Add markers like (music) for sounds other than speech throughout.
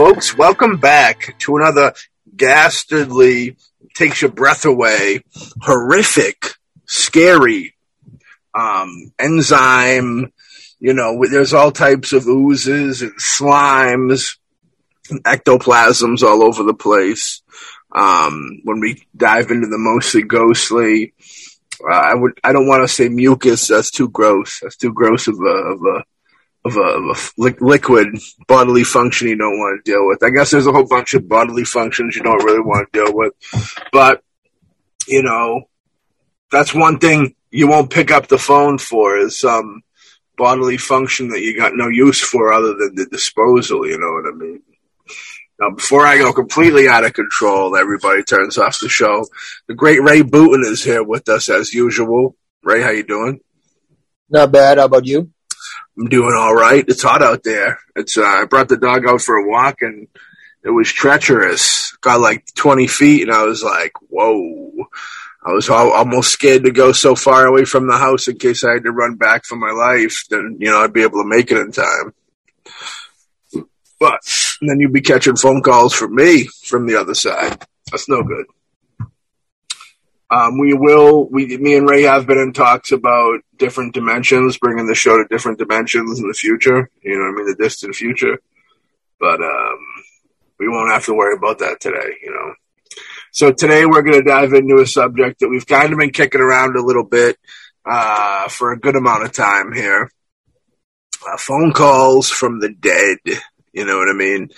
folks, welcome back to another dastardly, takes your breath away, horrific, scary, um, enzyme. You know, there's all types of oozes and slimes, and ectoplasms all over the place. Um, when we dive into the mostly ghostly, uh, I would, I don't want to say mucus. That's too gross. That's too gross of a, of a, of a, of a li- liquid bodily function you don't want to deal with. I guess there's a whole bunch of bodily functions you don't really want to deal with, but you know, that's one thing you won't pick up the phone for is some bodily function that you got no use for other than the disposal. You know what I mean? Now, before I go completely out of control, everybody turns off the show. The great Ray Booten is here with us as usual. Ray, how you doing? Not bad. How about you? I'm doing all right. It's hot out there. It's uh, I brought the dog out for a walk and it was treacherous. Got like 20 feet and I was like, whoa. I was al- almost scared to go so far away from the house in case I had to run back for my life. Then, you know, I'd be able to make it in time. But then you'd be catching phone calls from me from the other side. That's no good. Um, we will, we, me and Ray have been in talks about different dimensions, bringing the show to different dimensions in the future. You know I mean? The distant future. But, um, we won't have to worry about that today, you know. So today we're going to dive into a subject that we've kind of been kicking around a little bit, uh, for a good amount of time here. Uh, phone calls from the dead. You know what I mean?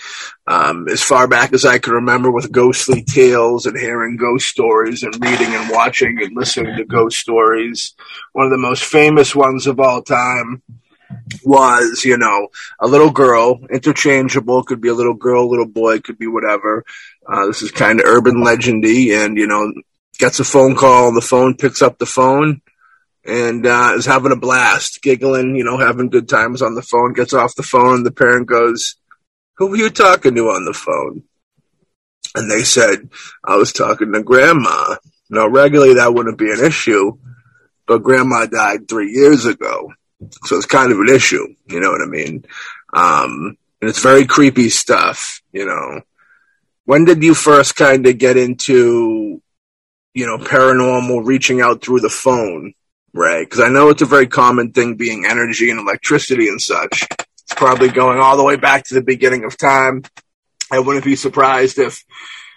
Um, as far back as I can remember with ghostly tales and hearing ghost stories and reading and watching and listening to ghost stories. One of the most famous ones of all time was, you know, a little girl, interchangeable, could be a little girl, little boy, could be whatever. Uh, this is kind of urban legendy and, you know, gets a phone call, the phone picks up the phone and uh, is having a blast, giggling, you know, having good times on the phone, gets off the phone, the parent goes, who were you talking to on the phone? And they said, I was talking to grandma. Now, regularly that wouldn't be an issue, but grandma died three years ago. So it's kind of an issue. You know what I mean? Um, and it's very creepy stuff, you know. When did you first kind of get into, you know, paranormal reaching out through the phone, right? Because I know it's a very common thing being energy and electricity and such. It's probably going all the way back to the beginning of time. I wouldn't be surprised if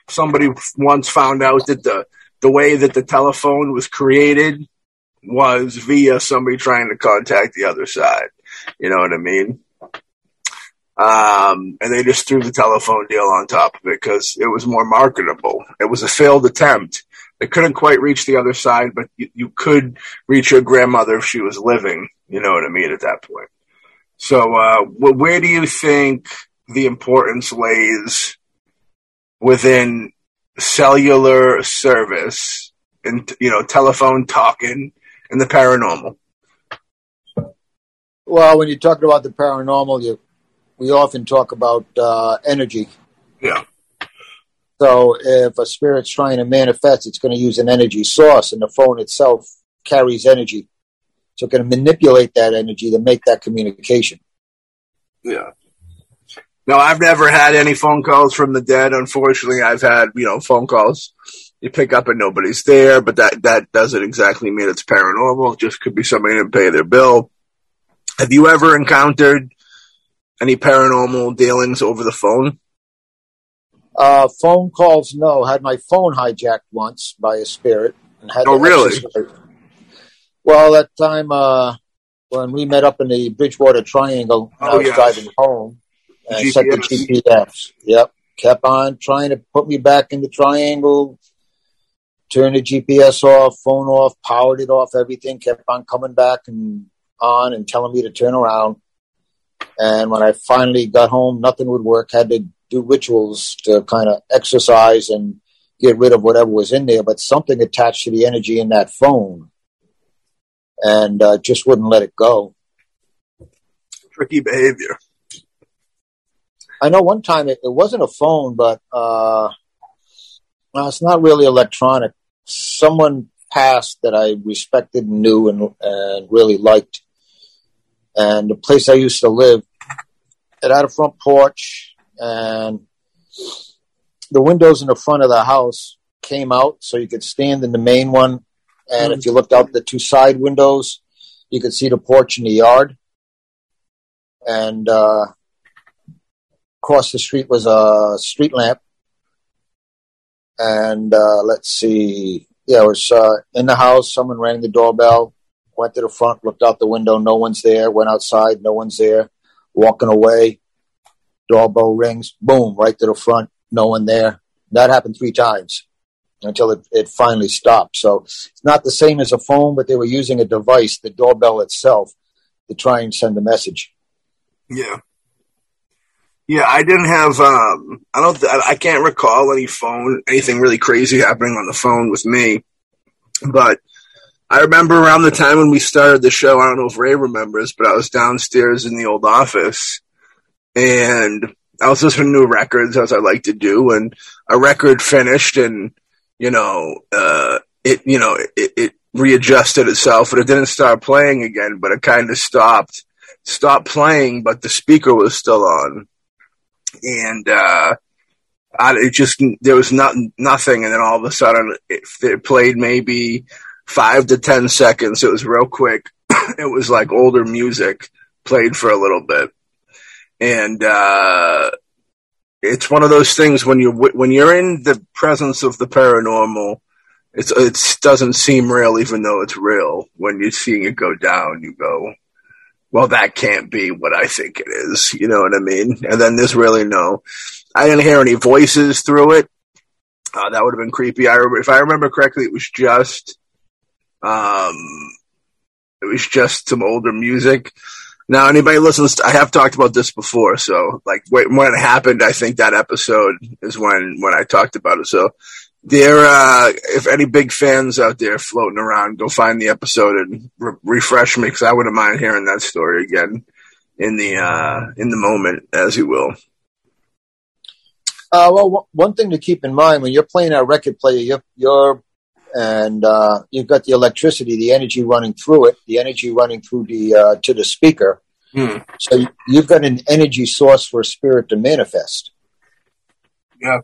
somebody once found out that the the way that the telephone was created was via somebody trying to contact the other side. You know what I mean? Um, and they just threw the telephone deal on top of it because it was more marketable. It was a failed attempt. They couldn't quite reach the other side, but you, you could reach your grandmother if she was living. You know what I mean at that point. So, uh, where do you think the importance lays within cellular service and, you know, telephone talking and the paranormal? Well, when you're talking about the paranormal, you, we often talk about uh, energy. Yeah. So if a spirit's trying to manifest, it's going to use an energy source, and the phone itself carries energy. So can manipulate that energy to make that communication. Yeah. No, I've never had any phone calls from the dead. Unfortunately, I've had, you know, phone calls you pick up and nobody's there, but that, that doesn't exactly mean it's paranormal. It just could be somebody didn't pay their bill. Have you ever encountered any paranormal dealings over the phone? Uh, phone calls, no. Had my phone hijacked once by a spirit. And had Oh, really? exercise- Well, that time uh, when we met up in the Bridgewater Triangle, Oh, I was yes. driving home, and I set the GPS. GPS. Yep, kept on trying to put me back in the triangle. Turned the GPS off, phone off, powered it off, everything. Kept on coming back and on and telling me to turn around. And when I finally got home, nothing would work. Had to do rituals to kind of exorcise and get rid of whatever was in there, but something attached to the energy in that phone and uh, just wouldn't let it go. Tricky behavior. I know one time it, it wasn't a phone, but uh, well, it's not really electronic. Someone passed that I respected and knew and, and really liked. And the place I used to live, it had a front porch, and the windows in the front of the house came out, so you could stand in the main one, and if you looked out the two side windows, you could see the porch and the yard. And uh, across the street was a street lamp. And uh, let's see, yeah, it was uh, in the house. Someone rang the doorbell, went to the front, looked out the window, no one's there. Went outside, no one's there. Walking away, doorbell rings, boom, right to the front, no one there. That happened three times until it, it finally stopped. So it's not the same as a phone, but they were using a device, the doorbell itself, to try and send a message. Yeah. Yeah, I didn't have. Um, I don't. I can't recall any phone, anything really crazy happening on the phone with me. But I remember around the time when we started the show. I don't know if Ray remembers, but I was downstairs in the old office, and I was listening to new records as I like to do, and a record finished, and you know, uh, it you know it, it readjusted itself, and it didn't start playing again, but it kind of stopped stopped playing, but the speaker was still on, and uh, I, it just there was not nothing, and then all of a sudden it, it played maybe five to ten seconds. It was real quick. (coughs) it was like older music played for a little bit, and uh, it's one of those things when you when you're in the presence of the paranormal. It's it doesn't seem real, even though it's real. When you're seeing it go down, you go, well, that can't be what I think it is. You know what I mean? And then there's really no, I didn't hear any voices through it. Uh, that would have been creepy. I remember, if I remember correctly, it was just, um, it was just some older music. Now, anybody listens, to, I have talked about this before. So, like, when it happened, I think that episode is when, when I talked about it. So, there, uh, if any big fans out there floating around, go find the episode and re- refresh me because I wouldn't mind hearing that story again in the uh, in the moment, as you will. Uh, well, w- one thing to keep in mind when you're playing a record player, you're, you're and uh, you've got the electricity, the energy running through it, the energy running through the uh, to the speaker. Hmm. So you've got an energy source for a spirit to manifest. Yeah.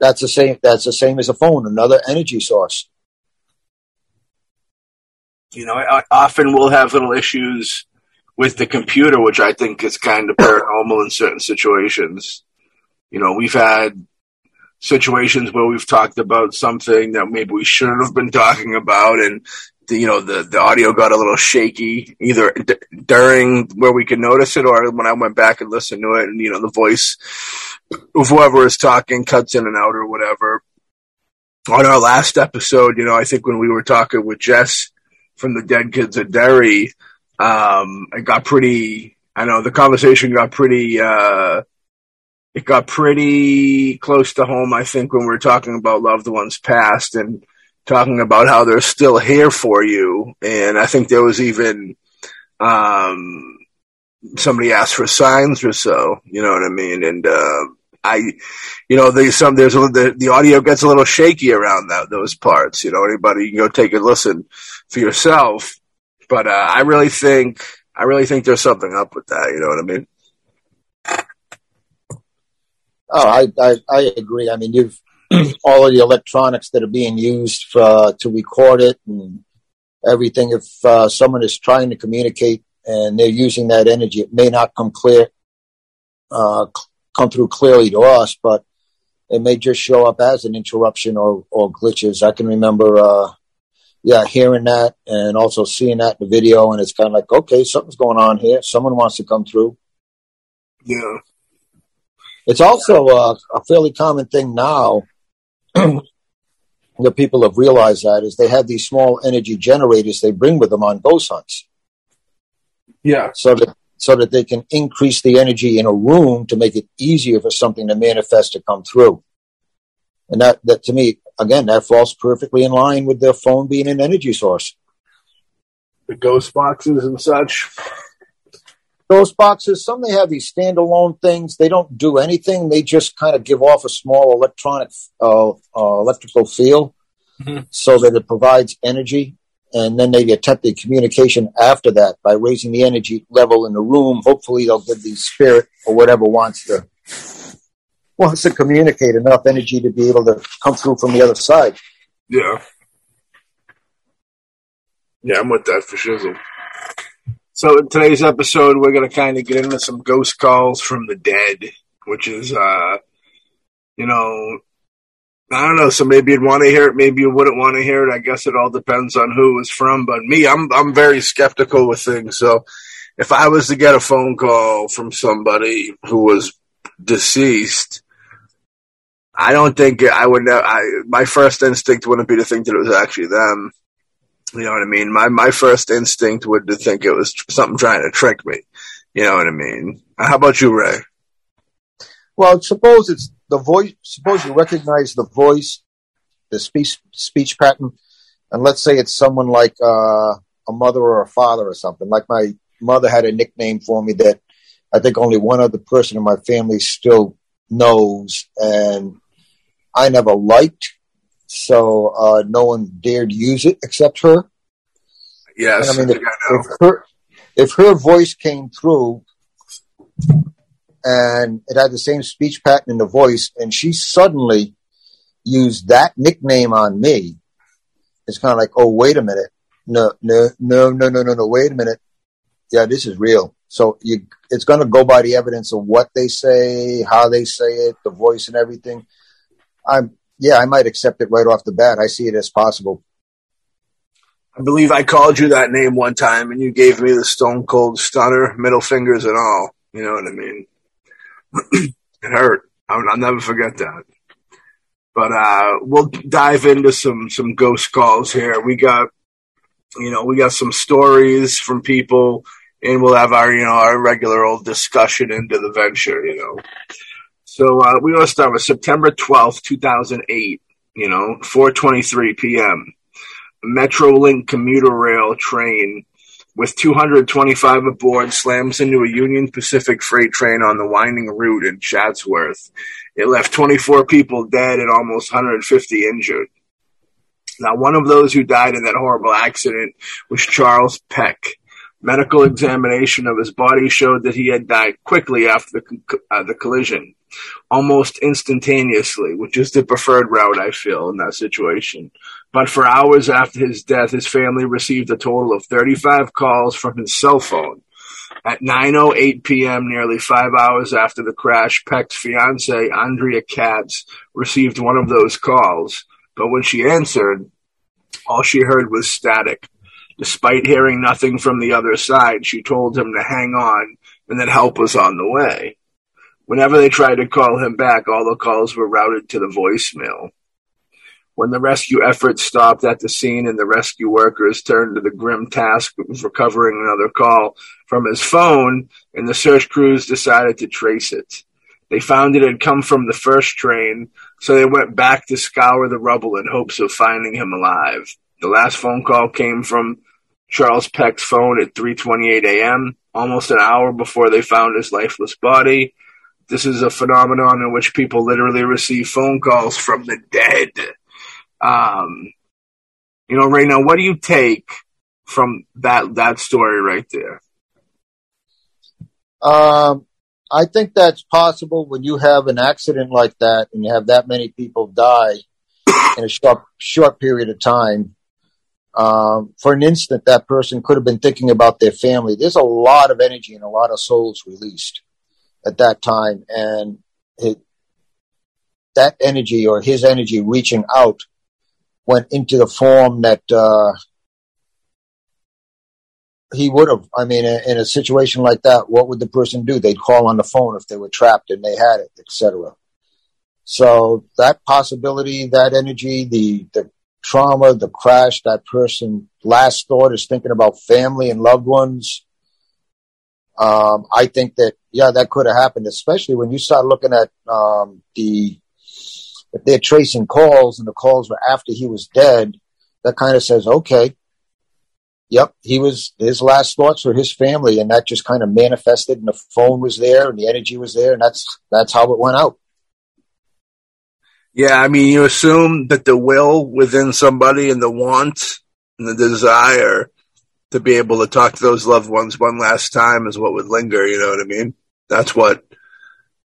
That's the same. That's the same as a phone, another energy source. You know, I often will have little issues with the computer, which I think is kind of (laughs) paranormal in certain situations. You know, we've had situations where we've talked about something that maybe we shouldn't have been talking about, and the, you know the the audio got a little shaky either d- during where we could notice it, or when I went back and listened to it, and you know the voice of whoever is talking cuts in and out or whatever. On our last episode, you know, I think when we were talking with Jess from the Dead Kids at Derry, um, it got pretty. I know the conversation got pretty. Uh, it got pretty close to home. I think when we are talking about loved ones past and talking about how they're still here for you, and I think there was even um, somebody asked for signs or so. You know what I mean? And uh, I, you know, there's some there's a, the the audio gets a little shaky around that those parts. You know, anybody you can go take a listen for yourself. But uh, I really think I really think there's something up with that. You know what I mean? Oh, I, I, I agree. I mean, you've (clears throat) all of the electronics that are being used for, to record it and everything. If uh, someone is trying to communicate and they're using that energy, it may not come clear, uh, come through clearly to us, but it may just show up as an interruption or, or glitches. I can remember, uh, yeah, hearing that and also seeing that in the video, and it's kind of like, okay, something's going on here. Someone wants to come through. Yeah. It's also uh, a fairly common thing now. (clears throat) the people have realized that is they have these small energy generators they bring with them on ghost hunts, Yeah. so that so that they can increase the energy in a room to make it easier for something to manifest to come through. And that that to me, again, that falls perfectly in line with their phone being an energy source. The ghost boxes and such. Those boxes, some they have these standalone things. They don't do anything. They just kind of give off a small electronic, uh, uh, electrical field Mhm. so that it provides energy. and then they attempt the communication after that by raising the energy level in the room. Hopefully, they'll give the spirit or whatever wants to wants to communicate enough energy to be able to come through from the other side. Yeah. Yeah, I'm with that for shizzle. So in today's episode, we're gonna kind of get into some ghost calls from the dead, which is, uh, you know, I don't know. So maybe you'd want to hear it, maybe you wouldn't want to hear it. I guess it all depends on who it's from. But me, I'm I'm very skeptical with things. So if I was to get a phone call from somebody who was deceased, I don't think I would. Know, I my first instinct wouldn't be to think that it was actually them. You know what I mean? My my first instinct would to think it was something trying to trick me. You know what I mean? How about you, Ray? Well, suppose it's the voice. Suppose you recognize the voice, the speech speech pattern, and let's say it's someone like uh, a mother or a father or something. Like my mother had a nickname for me that I think only one other person in my family still knows, and I never liked so uh, no one dared use it except her. Yes, and I mean, if, if, her if her voice came through and it had the same speech pattern in the voice, and she suddenly used that nickname on me, it's kind of like, oh, wait a minute, no, no, no, no, no, no, no, wait a minute, yeah, this is real. So you, it's going to go by the evidence of what they say, how they say it, the voice, and everything. I'm yeah, I might accept it right off the bat. I see it as possible. I believe I called you that name one time, and you gave me the stone cold stunner, middle fingers and all. You know what I mean? (clears throat) it hurt. I'll, I'll, never forget that. But uh, we'll dive into some some ghost calls here. We got, you know, we got some stories from people, and we'll have our you know our regular old discussion into the venture. You know. So uh, we want to start with September 12th, 2008, you know, 4.23 p.m. Metrolink commuter rail train with 225 aboard slams into a Union Pacific freight train on the winding route in Chatsworth. It left 24 people dead and almost 150 injured. Now, one of those who died in that horrible accident was Charles Peck. Medical examination of his body showed that he had died quickly after the, uh, the collision almost instantaneously, which is the preferred route, I feel, in that situation. But for hours after his death, his family received a total of 35 calls from his cell phone. At 9.08 p.m., nearly five hours after the crash, Peck's fiancee, Andrea Katz, received one of those calls. But when she answered, all she heard was static. Despite hearing nothing from the other side, she told him to hang on and that help was on the way. Whenever they tried to call him back, all the calls were routed to the voicemail. When the rescue effort stopped at the scene and the rescue workers turned to the grim task of recovering another call from his phone, and the search crews decided to trace it. They found it had come from the first train, so they went back to scour the rubble in hopes of finding him alive. The last phone call came from Charles Peck's phone at 3:28 a.m., almost an hour before they found his lifeless body. This is a phenomenon in which people literally receive phone calls from the dead. Um, you know, right now, what do you take from that that story right there? Um, I think that's possible when you have an accident like that and you have that many people die in a short short period of time. Um, for an instant, that person could have been thinking about their family. There's a lot of energy and a lot of souls released at that time, and it, that energy or his energy reaching out went into the form that uh, he would have. I mean, in, in a situation like that, what would the person do? They'd call on the phone if they were trapped and they had it, etc. So that possibility, that energy, the the trauma, the crash, that person last thought is thinking about family and loved ones. Um, I think that yeah, that could have happened, especially when you start looking at um, the if they're tracing calls and the calls were after he was dead. That kind of says, okay, yep, he was his last thoughts were his family, and that just kind of manifested, and the phone was there, and the energy was there, and that's that's how it went out. Yeah, I mean, you assume that the will within somebody and the want and the desire to be able to talk to those loved ones one last time is what would linger. You know what I mean? That's what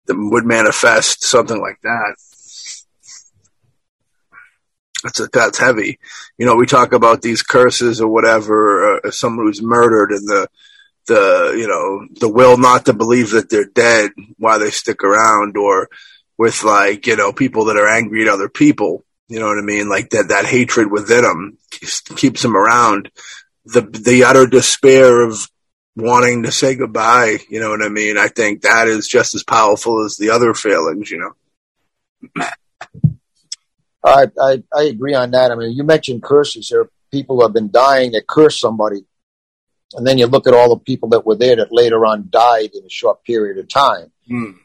would manifest something like that. That's a, that's heavy. You know, we talk about these curses or whatever. Uh, someone who's murdered and the the you know the will not to believe that they're dead while they stick around, or with like you know people that are angry at other people. You know what I mean? Like that that hatred within them keeps, keeps them around. The the utter despair of wanting to say goodbye. You know what I mean? I think that is just as powerful as the other failings. You know. I, I, I agree on that. I mean, you mentioned curses. There are people who have been dying that curse somebody. And then you look at all the people that were there that later on died in a short period of time. Mm.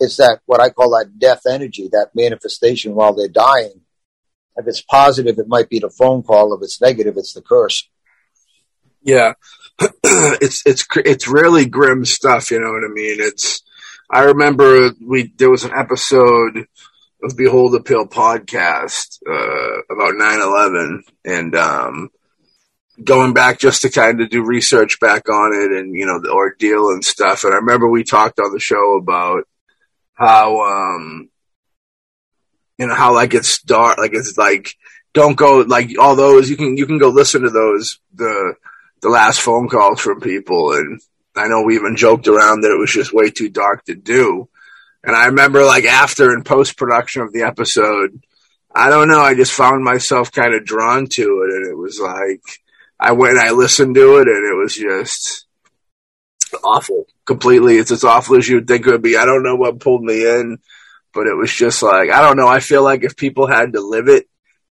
It's that, what I call that death energy, that manifestation while they're dying. If it's positive, it might be the phone call. If it's negative, it's the curse. Yeah. (clears throat) it's, it's, it's really grim stuff. You know what I mean? It's, I remember we, there was an episode of Behold the Pill podcast uh, about 9-11 and um, going back just to kind of do research back on it and, you know, the ordeal and stuff. And I remember we talked on the show about how, um, you know, how like it's dark, like it's like, don't go, like all those, you can, you can go listen to those, the, the last phone calls from people. And I know we even joked around that it was just way too dark to do and I remember like after in post production of the episode, I don't know, I just found myself kind of drawn to it. And it was like, I went I listened to it and it was just awful. Completely. It's as awful as you'd think it would be. I don't know what pulled me in, but it was just like, I don't know. I feel like if people had to live it,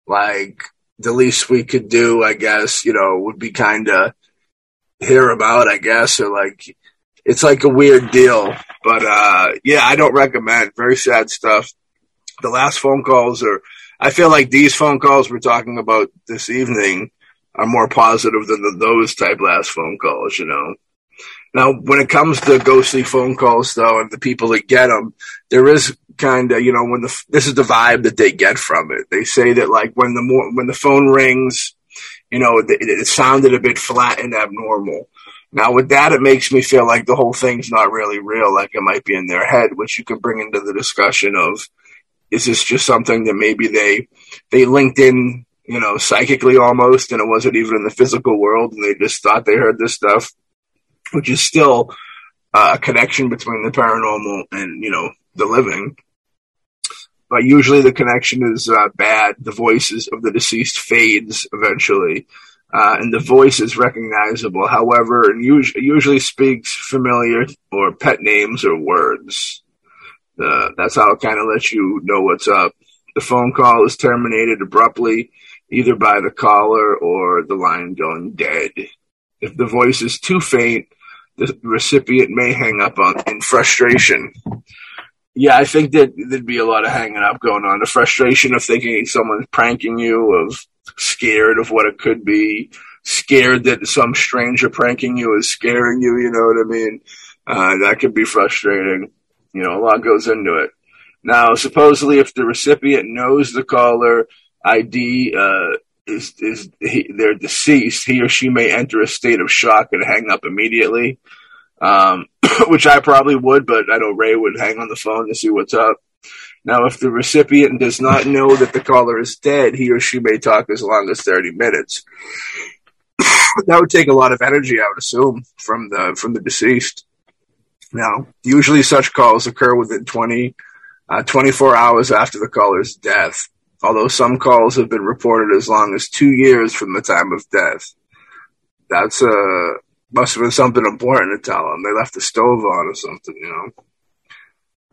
like the least we could do, I guess, you know, would be kind of hear about, I guess, or like, it's like a weird deal. But uh, yeah, I don't recommend. Very sad stuff. The last phone calls are. I feel like these phone calls we're talking about this evening are more positive than the, those type last phone calls. You know. Now, when it comes to ghostly phone calls, though, and the people that get them, there is kind of, you know, when the this is the vibe that they get from it. They say that like when the more when the phone rings, you know, it, it sounded a bit flat and abnormal. Now, with that, it makes me feel like the whole thing's not really real, like it might be in their head, which you could bring into the discussion of is this just something that maybe they they linked in, you know, psychically almost, and it wasn't even in the physical world, and they just thought they heard this stuff, which is still uh, a connection between the paranormal and you know the living. But usually the connection is uh, bad. The voices of the deceased fades eventually uh, and the voice is recognizable. However, it usually, speaks familiar or pet names or words. Uh, that's how it kind of lets you know what's up. The phone call is terminated abruptly, either by the caller or the line going dead. If the voice is too faint, the recipient may hang up on in frustration. Yeah, I think that there'd be a lot of hanging up going on. The frustration of thinking someone's pranking you, of scared of what it could be, scared that some stranger pranking you is scaring you. You know what I mean? Uh, that could be frustrating. You know, a lot goes into it. Now, supposedly, if the recipient knows the caller ID uh, is is he, they're deceased, he or she may enter a state of shock and hang up immediately. Um, (clears throat) which I probably would, but I know Ray would hang on the phone to see what's up. Now, if the recipient does not know that the caller is dead, he or she may talk as long as 30 minutes. (clears throat) that would take a lot of energy, I would assume, from the from the deceased. Now, usually such calls occur within 20, uh, 24 hours after the caller's death, although some calls have been reported as long as two years from the time of death. That's uh, must have been something important to tell them. They left the stove on or something, you know.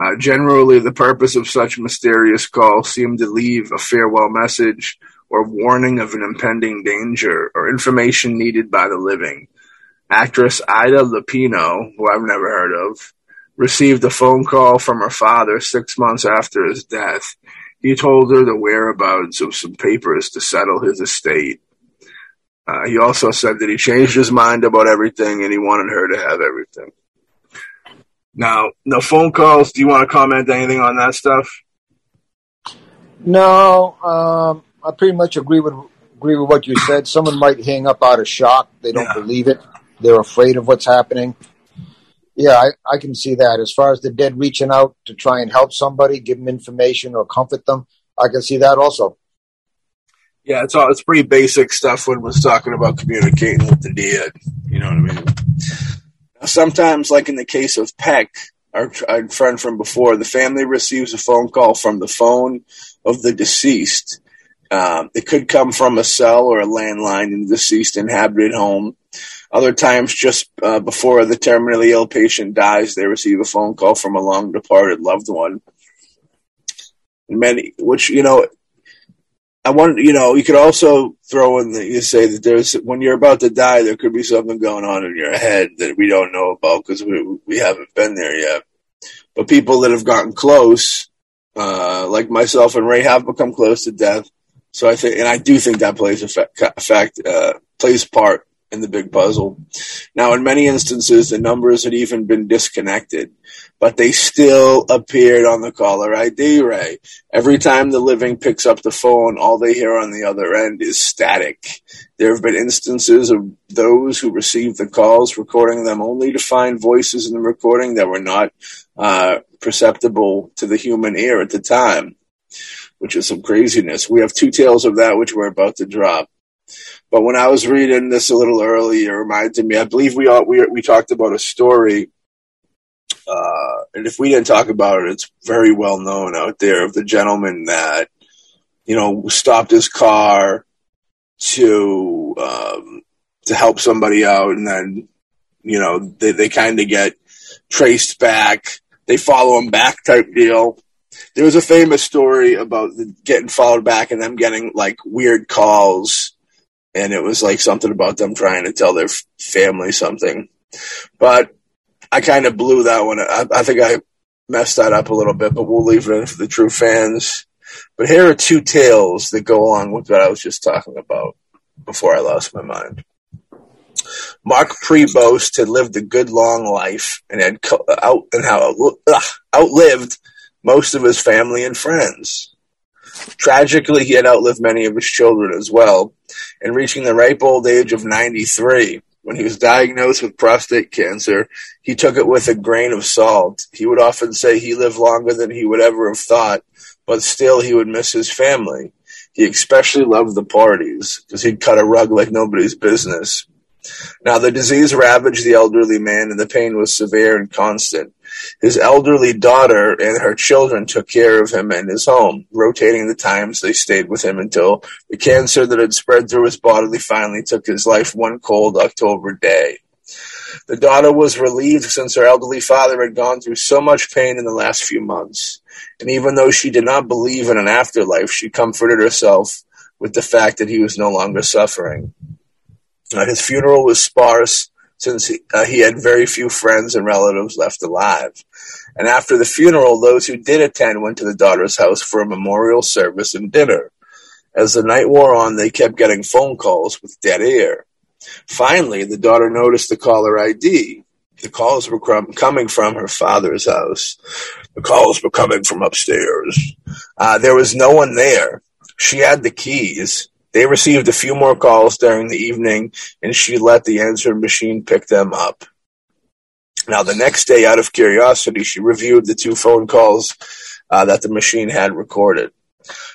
Uh, generally, the purpose of such mysterious calls seemed to leave a farewell message or warning of an impending danger or information needed by the living. Actress Ida Lupino, who I've never heard of, received a phone call from her father six months after his death. He told her the whereabouts of some papers to settle his estate. Uh, he also said that he changed his mind about everything and he wanted her to have everything. Now, the phone calls. Do you want to comment anything on that stuff? No, um, I pretty much agree with agree with what you said. Someone might hang up out of shock. They don't Yeah. believe it. They're afraid of what's happening. Yeah, I, I can see that. As far as the dead reaching out to try and help somebody, give them information or comfort them, I can see that also. Yeah, it's all it's pretty basic stuff when we're talking about communicating with the dead. You know what I mean? Sometimes, like in the case of Peck, our, our friend from before, the family receives a phone call from the phone of the deceased. Um, it could come from a cell or a landline in the deceased inhabited home. Other times, just uh, before the terminally ill patient dies, they receive a phone call from a long departed loved one. And Many, which you know, I want you know, you could also throw in the you say that there's when you're about to die, there could be something going on in your head that we don't know about because we we haven't been there yet. But people that have gotten close, uh, like myself and Ray, have become close to death. So I think, and I do think that plays a fa- fact uh, plays part in the big puzzle. Now, in many instances, the numbers had even been disconnected, but they still appeared on the caller ID, Ray. Every time the living picks up the phone, all they hear on the other end is static. There have been instances of those who received the calls recording them only to find voices in the recording that were not uh, perceptible to the human ear at the time, which is some craziness. We have two tales of that which we're about to drop. But when I was reading this a little earlier, it reminded me. I believe we all, we we talked about a story, uh, and if we didn't talk about it, it's very well known out there of the gentleman that you know stopped his car to um, to help somebody out, and then you know they they kind of get traced back. They follow him back, type deal. There was a famous story about the, getting followed back and them getting like weird calls and it was like something about them trying to tell their family something. But I kind of blew that one. I, I think I messed that up a little bit, but we'll leave it in for the true fans. But here are two tales that go along with what I was just talking about before I lost my mind. Mark Prevost had lived a good long life and had co- out and how outlived most of his family and friends. Tragically, he had outlived many of his children as well, and reaching the ripe old age of 93, when he was diagnosed with prostate cancer, he took it with a grain of salt. He would often say he lived longer than he would ever have thought, but still he would miss his family. He especially loved the parties because he'd cut a rug like nobody's business. Now, the disease ravaged the elderly man, and the pain was severe and constant. His elderly daughter and her children took care of him and his home, rotating the times they stayed with him until the cancer that had spread through his body finally took his life one cold October day. The daughter was relieved since her elderly father had gone through so much pain in the last few months. And even though she did not believe in an afterlife, she comforted herself with the fact that he was no longer suffering. Uh, his funeral was sparse since he, uh, he had very few friends and relatives left alive. And after the funeral, those who did attend went to the daughter's house for a memorial service and dinner. As the night wore on, they kept getting phone calls with dead air. Finally, the daughter noticed the caller ID. The calls were coming from her father's house. The calls were coming from upstairs. Uh, there was no one there. She had the keys. They received a few more calls during the evening, and she let the answering machine pick them up. Now, the next day, out of curiosity, she reviewed the two phone calls uh, that the machine had recorded.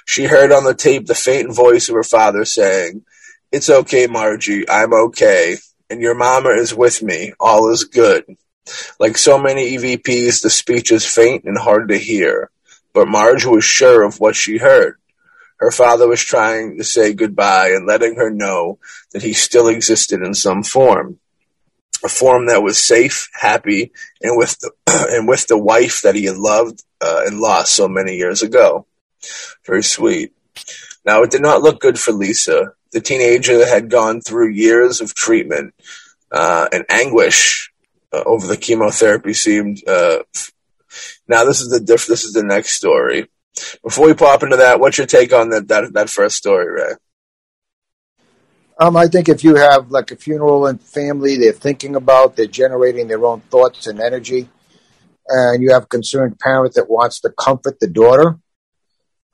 She heard on the tape the faint voice of her father saying, It's okay, Margie, I'm okay, and your mama is with me, all is good. Like so many EVPs, the speech is faint and hard to hear, but Marge was sure of what she heard. Her father was trying to say goodbye and letting her know that he still existed in some form. A form that was safe, happy, and with the, (clears throat) and with the wife that he had loved uh, and lost so many years ago. Very sweet. Now, it did not look good for Lisa. The teenager had gone through years of treatment uh, and anguish uh, over the chemotherapy. Seemed uh, now this is the diff- this is the next story. Before we pop into that, what's your take on that that, that first story, Ray? Um, I think if you have like a funeral and family, they're thinking about, they're generating their own thoughts and energy, and you have a concerned parent that wants to comfort the daughter.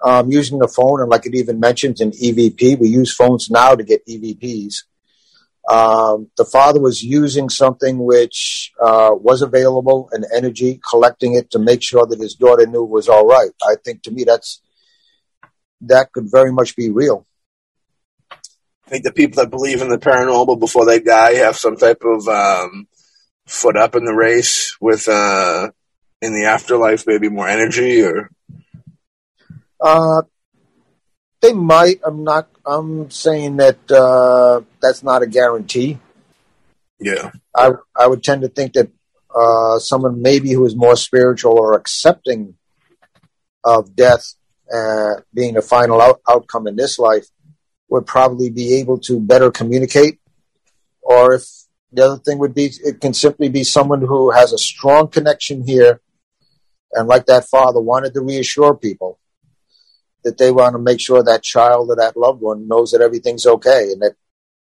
um, using the phone, and like it even mentions in EVP, we use phones now to get EVPs. Um, the father was using something which uh, was available and energy, collecting it to make sure that his daughter knew it was all right. I think to me that's that could very much be real. I think the people that believe in the paranormal before they die have some type of um, foot up in the race with uh, in the afterlife, maybe more energy or. Uh, they might. I'm not. I'm saying that uh, that's not a guarantee. Yeah, I I would tend to think that uh, someone maybe who is more spiritual or accepting of death uh, being the final out- outcome in this life would probably be able to better communicate. Or if the other thing would be, it can simply be someone who has a strong connection here, and like that father wanted to reassure people that they want to make sure that child or that loved one knows that everything's okay and that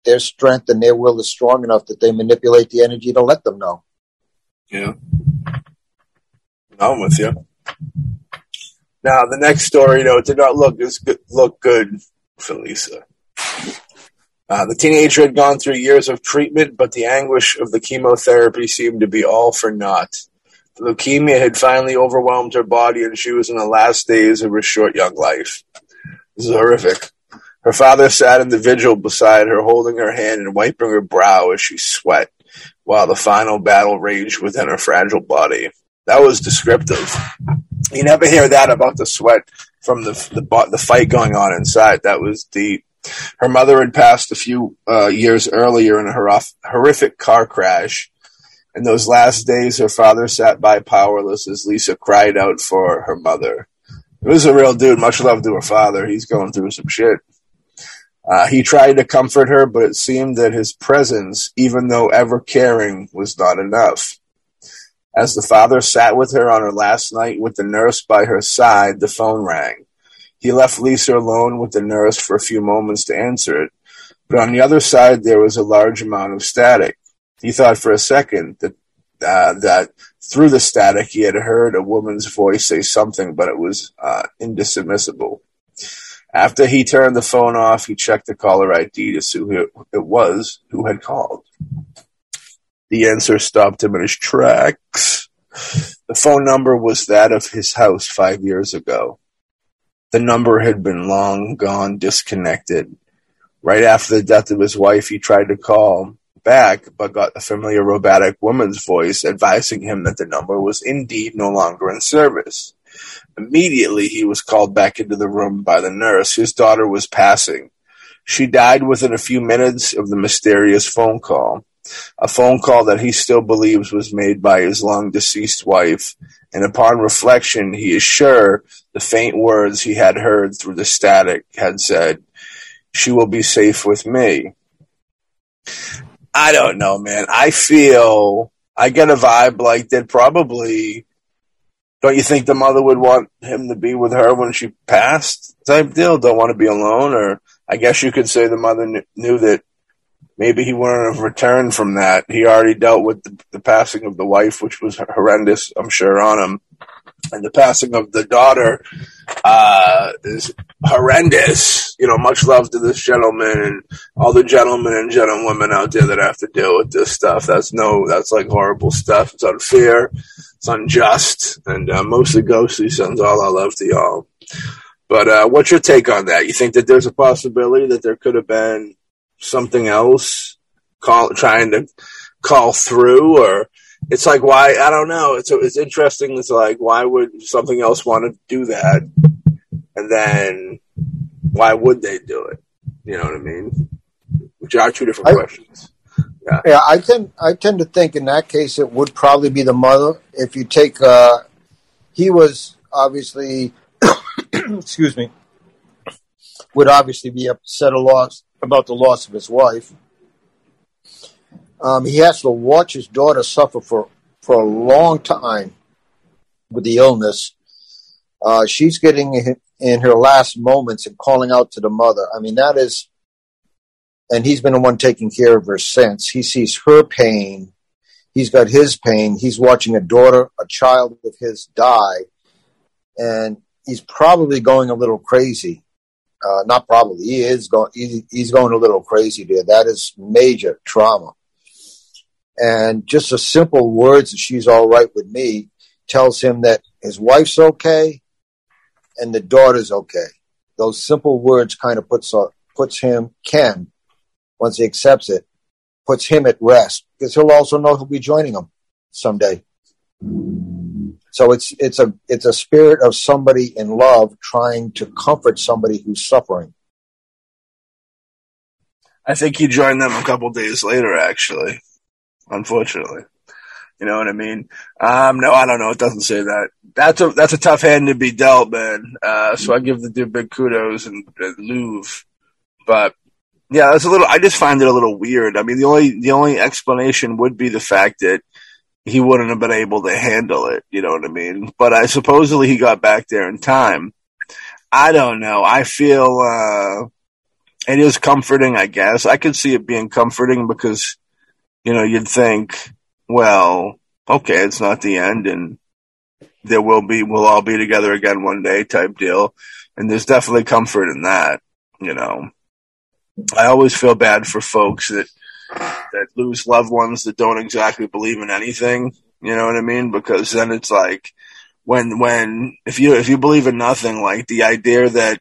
their strength and their will is strong enough that they manipulate the energy to let them know. Yeah. I'm with you. Now, the next story, though, know, did not look good, look good for Lisa. Uh, the teenager had gone through years of treatment, but the anguish of the chemotherapy seemed to be all for naught. Leukemia had finally overwhelmed her body, and she was in the last days of her short young life. This is horrific. Her father sat in the vigil beside her, holding her hand and wiping her brow as she sweat, while the final battle raged within her fragile body. That was descriptive. You never hear that about the sweat from the the, the fight going on inside. That was deep. Her mother had passed a few uh, years earlier in a horrific car crash. In those last days, her father sat by powerless as Lisa cried out for her mother. It was a real dude. Much love to her father. He's going through some shit. Uh, he tried to comfort her, but it seemed that his presence, even though ever caring, was not enough. As the father sat with her on her last night with the nurse by her side, the phone rang. He left Lisa alone with the nurse for a few moments to answer it, but on the other side there was a large amount of static. He thought for a second that uh, that through the static he had heard a woman's voice say something, but it was uh, indismissible. After he turned the phone off, he checked the caller ID to see who it was who had called. The answer stopped him in his tracks. The phone number was that of his house five years ago. The number had been long gone disconnected. Right after the death of his wife, he tried to call back, but got a familiar robotic woman's voice advising him that the number was indeed no longer in service. Immediately, he was called back into the room by the nurse. His daughter was passing. She died within a few minutes of the mysterious phone call. A phone call that he still believes was made by his long deceased wife, and upon reflection, he is sure the faint words he had heard through the static had said, She will be safe with me. I don't know, man. I feel I get a vibe like that probably don't you think the mother would want him to be with her when she passed? Type deal. Don't want to be alone, or I guess you could say the mother kn- knew that maybe he wouldn't have returned from that. He already dealt with the, the passing of the wife, which was horrendous, I'm sure, on him, and the passing of the daughter uh, is horrendous. You know, much love to this gentleman and all the gentlemen and gentlewomen out there that have to deal with this stuff. That's no, that's like horrible stuff. It's unfair. It's unjust. And uh, mostly ghostly sends all our love to y'all. But uh, what's your take on that? You think that there's a possibility that there could have been something else call trying to call through or it's like why I don't know. It's it's interesting. It's like why would something else want to do that, and then why would they do it? You know what I mean? Which are two different I, questions. Yeah. yeah, I tend I tend to think in that case it would probably be the mother. If you take, uh, he was obviously, (coughs) excuse me, would obviously be upset a loss about the loss of his wife. Um, he has to watch his daughter suffer for, for a long time with the illness. Uh, she's getting in her last moments and calling out to the mother. I mean, that is, and he's been the one taking care of her since. He sees her pain. He's got his pain. He's watching a daughter, a child of his die. And he's probably going a little crazy. Uh, not probably, he is going. He, he's going a little crazy there. That is major trauma, and just the simple words that she's all right with me tells him that his wife's okay and the daughter's okay. Those simple words kind of puts uh, puts him Ken once he accepts it puts him at rest because he'll also know he'll be joining them someday. So it's it's a it's a spirit of somebody in love trying to comfort somebody who's suffering. I think he joined them a couple days later, actually. Unfortunately, you know what I mean. Um, no, I don't know. It doesn't say that. That's a that's a tough hand to be dealt, man. Uh, so I give the dude big kudos and, and Louvre, but yeah, that's a little. I just find it a little weird. I mean, the only the only explanation would be the fact that he wouldn't have been able to handle it. You know what I mean? But I supposedly he got back there in time. I don't know. I feel uh, it is comforting. I guess I could see it being comforting because you know you'd think, well, okay, it's not the end, and there will be we'll all be together again one day type deal. And there's definitely comfort in that. You know. I always feel bad for folks that that lose loved ones that don't exactly believe in anything. You know what I mean? Because then it's like when when if you if you believe in nothing, like the idea that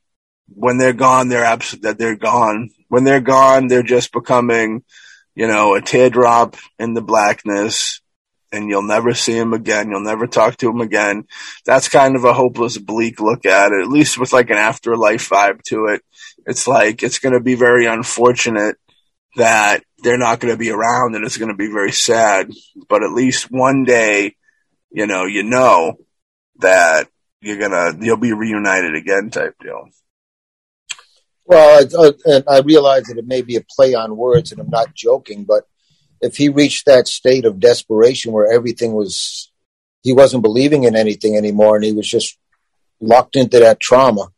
when they're gone, they're abs- that they're gone. When they're gone, they're just becoming, you know, a teardrop in the blackness, and you'll never see him again. You'll never talk to him again. That's kind of a hopeless, bleak look at it. At least with like an afterlife vibe to it it's like it's going to be very unfortunate that they're not going to be around and it's going to be very sad. But at least one day, you know, you know that you're gonna you'll be reunited again, type deal. Well, I, uh, and I realize that it may be a play on words, and I'm not joking, but if he reached that state of desperation where everything was, he wasn't believing in anything anymore, and he was just locked into that trauma.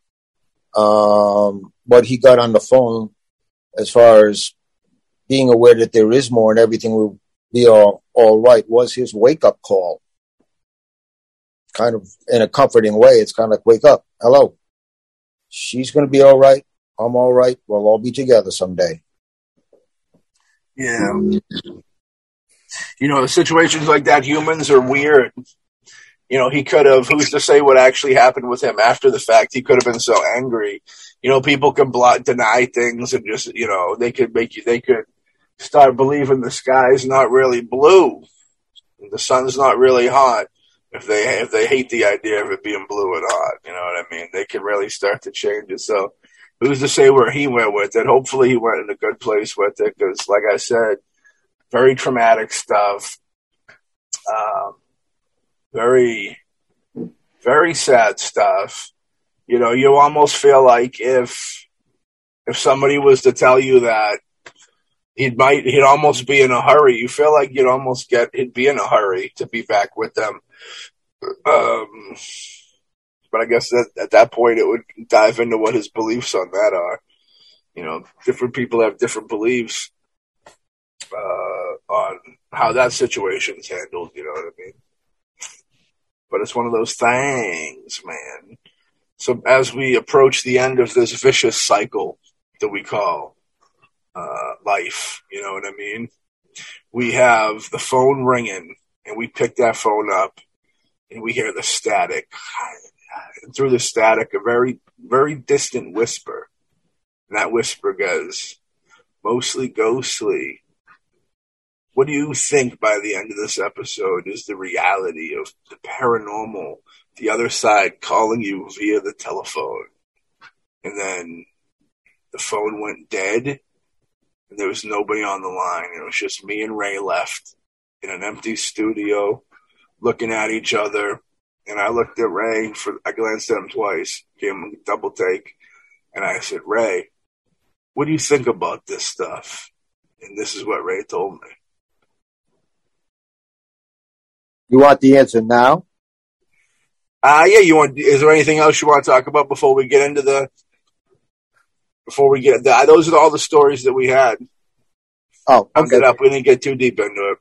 Um, what he got on the phone as far as being aware that there is more and everything will be all, all right was his wake up call. Kind of in a comforting way. It's kind of like, wake up. Hello. She's going to be all right. I'm all right. We'll all be together someday. Yeah. You know, situations like that, humans are weird. You know, he could have, who's to say what actually happened with him after the fact? He could have been so angry you know, people can block, deny things and just, you know, they could make you, they could start believing the sky's not really blue. The sun's not really hot. If they, if they hate the idea of it being blue and hot, you know what I mean? They can really start to change it. So who's to say where he went with it? Hopefully he went in a good place with it because, like I said, very traumatic stuff. Um, very, very sad stuff you know, you almost feel like if if somebody was to tell you that he'd might he'd almost be in a hurry, you feel like you'd almost get he'd be in a hurry to be back with them. Um, but I guess that at that point it would dive into what his beliefs on that are. You know, different people have different beliefs uh, on how that situation's handled. You know what I mean? But it's one of those things, man. So as we approach the end of this vicious cycle that we call uh, life, you know what I mean? We have the phone ringing, and we pick that phone up, and we hear the static. Through the static, a very, very distant whisper. And that whisper goes, mostly ghostly. What do you think by the end of this episode is the reality of the paranormal the other side calling you via the telephone. And then the phone went dead and there was nobody on the line. It was just me and Ray left in an empty studio looking at each other. And I looked at Ray for, I glanced at him twice, gave him a double take. And I said, Ray, what do you think about this stuff? And this is what Ray told me. You want the answer now? Uh, yeah, you want, is there anything else you want to talk about before we get into the, before we get, the, those are all the stories that we had. Oh, okay. It up. We didn't get too deep into it.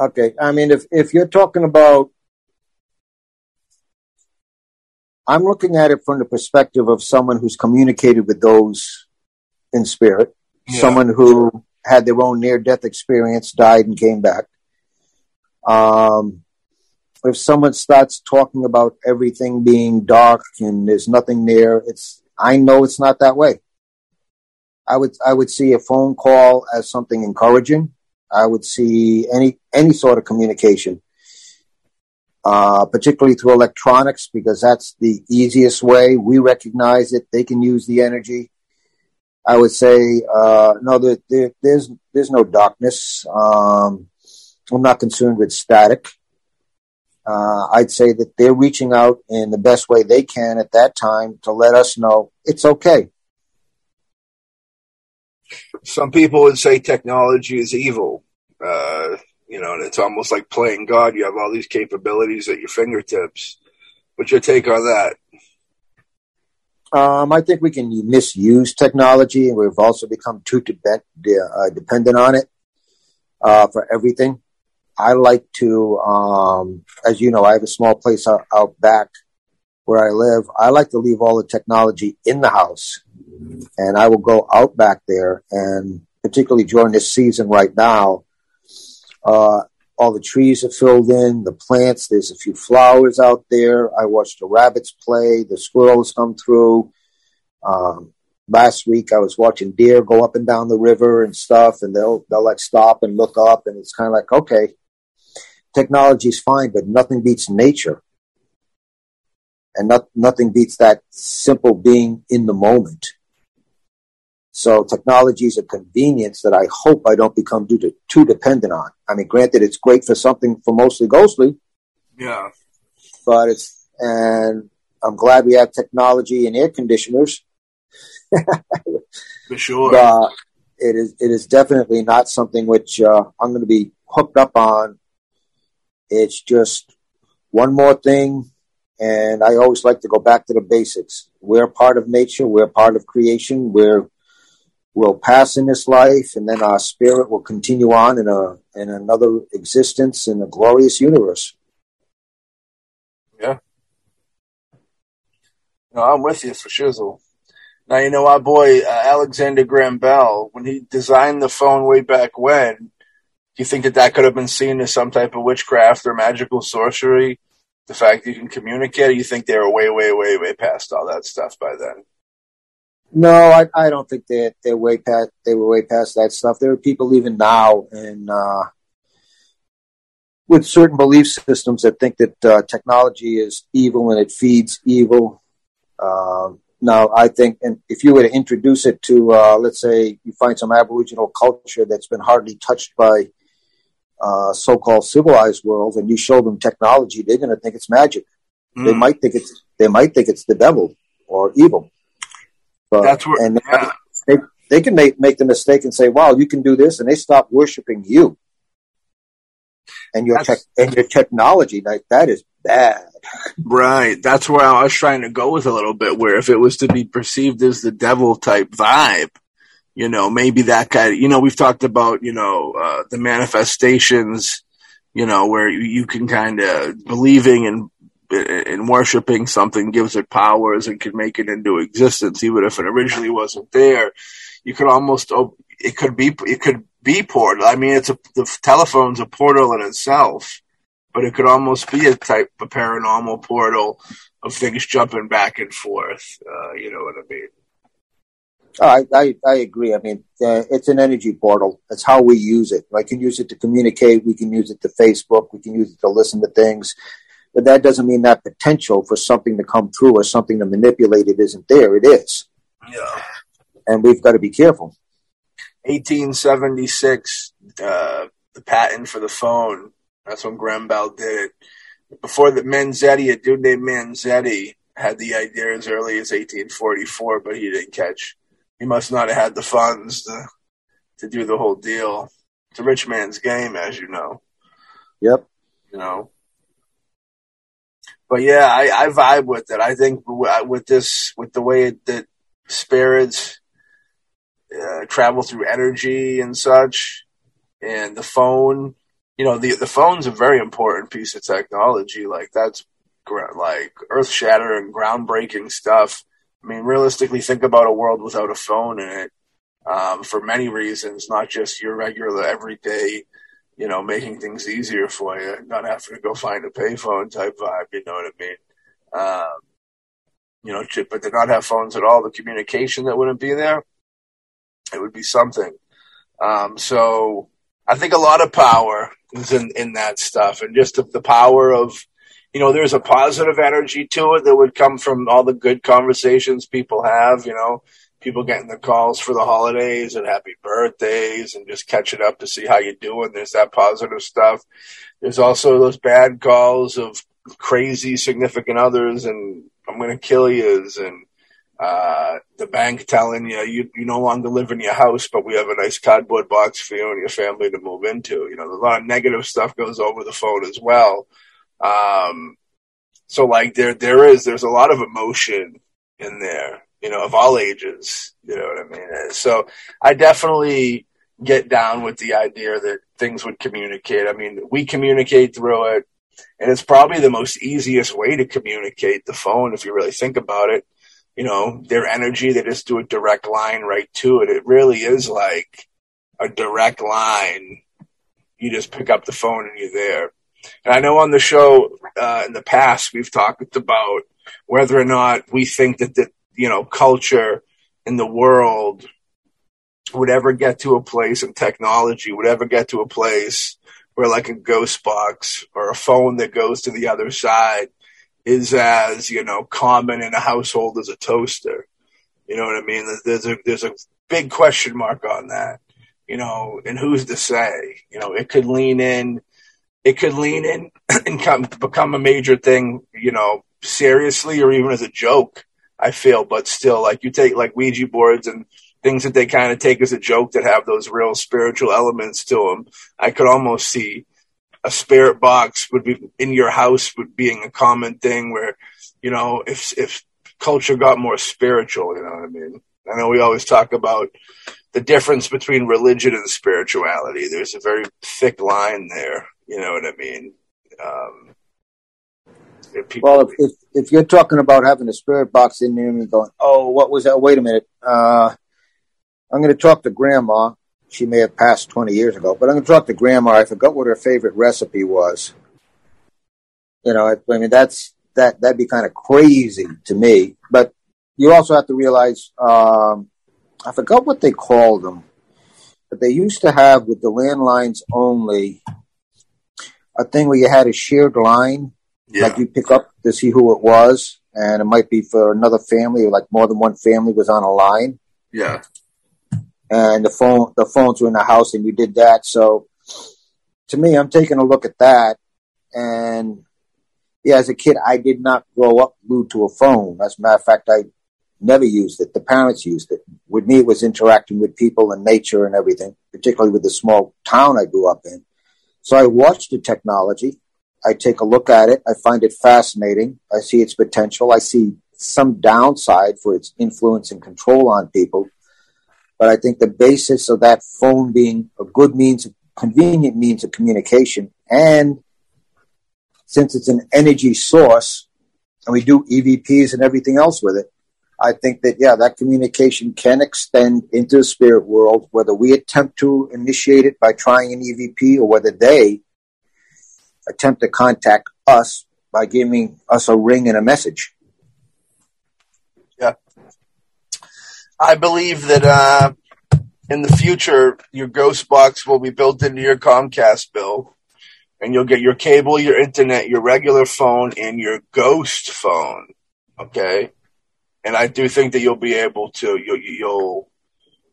Okay. I mean, if, if you're talking about I'm looking at it from the perspective of someone who's communicated with those in spirit, yeah. someone who had their own near death experience, died and came back. Um, if someone starts talking about everything being dark and there's nothing there, it's I know it's not that way. I would I would see a phone call as something encouraging. I would see any any sort of communication, uh, particularly through electronics, because that's the easiest way. We recognize it; they can use the energy. I would say uh, no. There, there, there's there's no darkness. Um, I'm not concerned with static. Uh, I'd say that they're reaching out in the best way they can at that time to let us know it's okay. Some people would say technology is evil. Uh, you know, and it's almost like playing God. You have all these capabilities at your fingertips. What's your take on that? Um, I think we can misuse technology, and we've also become too uh, dependent on it uh, for everything. I like to, um, as you know, I have a small place out, out, back where I live. I like to leave all the technology in the house, and I will go out back there. And particularly during this season right now, uh, all the trees are filled in, the plants. There's a few flowers out there. I watch the rabbits play. The squirrels come through. Um, last week I was watching deer go up and down the river and stuff, and they'll they'll like stop and look up, and it's kind of like okay, technology is fine, but nothing beats nature. And not, nothing beats that simple being in the moment. So technology is a convenience that I hope I don't become too, too dependent on. I mean, granted, it's great for something for mostly ghostly. Yeah. But it's, and I'm glad we have technology and air conditioners. for sure. (laughs) Uh, it is, it is definitely not something which, uh, I'm going to be hooked up on it's just one more thing. And I always like to go back to the basics. We're part of nature. We're part of creation. We're, we'll pass in this life and then our spirit will continue on in a, in another existence in a glorious universe. Yeah. No, I'm with you for shizzle. Now, you know, our boy, uh, Alexander Graham Bell, when he designed the phone way back when, do you think that that could have been seen as some type of witchcraft or magical sorcery? The fact that you can communicate, you think they were way, way, way, way past all that stuff by then? No, I, I don't think they they're way past they were way past that stuff. There are people even now and uh, with certain belief systems that think that uh, technology is evil and it feeds evil. Um, now, I think, and if you were to introduce it to, uh, let's say, you find some Aboriginal culture that's been hardly touched by uh, so-called civilized world and you show them technology, they're going to think it's magic. Mm. They might think it's they might think it's the devil or evil. But, That's where, and yeah. they, they can make make the mistake and say, "Wow, you can do this," and they stop worshiping you and your tech and your technology. Like that is bad. Right. That's where I was trying to go with a little bit. Where if it was to be perceived as the devil type vibe, you know, maybe that guy, you know, we've talked about, you know, uh, the manifestations, you know, where you can kind of believing and, and worshiping something gives it powers and can make it into existence, even if it originally wasn't there. You could almost, it could be, it could be portal. I mean, it's a, the telephone's a portal in itself, but it could almost be a type of paranormal portal of things jumping back and forth. Uh, you know what I mean? I, I, I agree. I mean, uh, it's an energy portal. That's how we use it. I can use it to communicate. We can use it to Facebook. We can use it to listen to things. But that doesn't mean that potential for something to come through or something to manipulate it isn't there. It is. Yeah. And we've got to be careful. 1876, uh, the patent for the phone. That's when Graham Bell did it. Before the Manzetti, a dude named Manzetti had the idea as early as 1844, but he didn't catch he must not have had the funds to to do the whole deal. It's a rich man's game, as you know. Yep. You know. But yeah, I, I vibe with it. I think with this, with the way that spirits uh, travel through energy and such, and the phone, you know, the the phone's a very important piece of technology. Like that's like earth shattering, groundbreaking stuff. I mean, realistically, think about a world without a phone in it. Um, for many reasons, not just your regular everyday, you know, making things easier for you, not having to go find a payphone type vibe. You know what I mean? Um, you know, but to not have phones at all, the communication that wouldn't be there, it would be something. Um, so I think a lot of power is in, in that stuff and just the, the power of you know, there's a positive energy to it that would come from all the good conversations people have, you know, people getting the calls for the holidays and happy birthdays and just catching up to see how you're doing. There's that positive stuff. There's also those bad calls of crazy significant others and I'm going to kill yous and, uh, the bank telling you, you you no longer live in your house, but we have a nice cardboard box for you and your family to move into. You know, a lot of negative stuff goes over the phone as well. Um, so like there, there is, there's a lot of emotion in there, you know, of all ages, you know what I mean? So I definitely get down with the idea that things would communicate. I mean, we communicate through it and it's probably the most easiest way to communicate the phone if you really think about it. You know, their energy, they just do a direct line right to it. It really is like a direct line. You just pick up the phone and you're there. And I know on the show uh, in the past we've talked about whether or not we think that the you know culture in the world would ever get to a place and technology would ever get to a place where like a ghost box or a phone that goes to the other side is as you know common in a household as a toaster. You know what I mean? There's a there's a big question mark on that. You know, and who's to say? You know, it could lean in it could lean in (clears throat) and come, become a major thing, you know, seriously or even as a joke, I feel. But still, like you take like Ouija boards and things that they kind of take as a joke that have those real spiritual elements to them. I could almost see a spirit box would be in your house would being a common thing where, you know, if, if culture got more spiritual, you know what I mean? I know we always talk about the difference between religion and spirituality. There's a very thick line there. You know what I mean? Um, well, if, if, if you're talking about having a spirit box in there and going, oh, what was that? Wait a minute. Uh, I'm going to talk to grandma. She may have passed 20 years ago, but I'm going to talk to grandma. I forgot what her favorite recipe was. You know, I, I mean, that's, that, that'd be kind of crazy to me, but you also have to realize, um, I forgot what they called them, but they used to have with the landlines only a thing where you had a shared line, yeah. like you pick up to see who it was, and it might be for another family, or like more than one family was on a line. Yeah. And the phone, the phones were in the house, and you did that. So, to me, I'm taking a look at that, and yeah, as a kid, I did not grow up glued to a phone. As a matter of fact, I never used it. The parents used it. With me, it was interacting with people and nature and everything, particularly with the small town I grew up in. So I watched the technology. I take a look at it. I find it fascinating. I see its potential. I see some downside for its influence and control on people. But I think the basis of that phone being a good means, a convenient means of communication, and since it's an energy source, and we do EVPs and everything else with it, I think that, yeah, that communication can extend into the spirit world, whether we attempt to initiate it by trying an EVP or whether they attempt to contact us by giving us a ring and a message. Yeah. I believe that uh, in the future, your ghost box will be built into your Comcast bill, and you'll get your cable, your internet, your regular phone, and your ghost phone. Okay and I do think that you'll be able to. You'll, you'll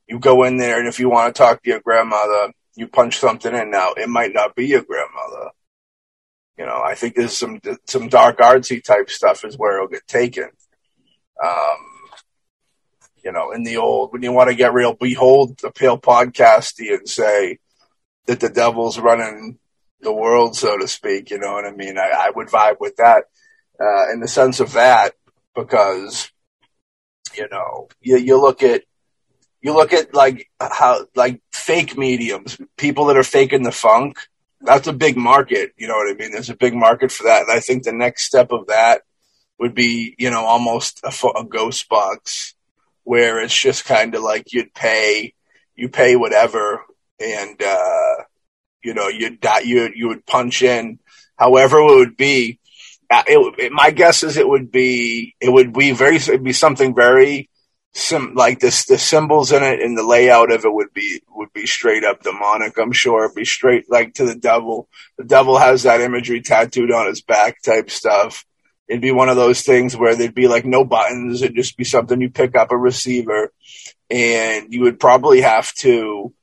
you go in there, and if you want to talk to your grandmother, you punch something in. Now it might not be your grandmother. You know, I think there's some some dark artsy type stuff is where it'll get taken. Um, you know, in the old when you want to get real, behold the pale podcasty and say that the devil's running the world, so to speak. You know what I mean? I, I would vibe with that uh, in the sense of that because you know, you, you look at you look at like how like fake mediums, people that are faking the funk. That's a big market. You know what I mean? There's a big market for that, and I think the next step of that would be, you know, almost a, a ghost box where it's just kind of like you'd pay, you pay whatever, and uh, you know, you'd you you would punch in however it would be. Uh, it, it, my guess is it would be it would be very it'd be something very sim like this the symbols in it and the layout of it would be would be straight up demonic i'm sure. It'd be straight like to the devil. The devil has that imagery tattooed on his back type stuff. It'd be one of those things where there'd be like no buttons. It'd just be something you pick up a receiver and you would probably have to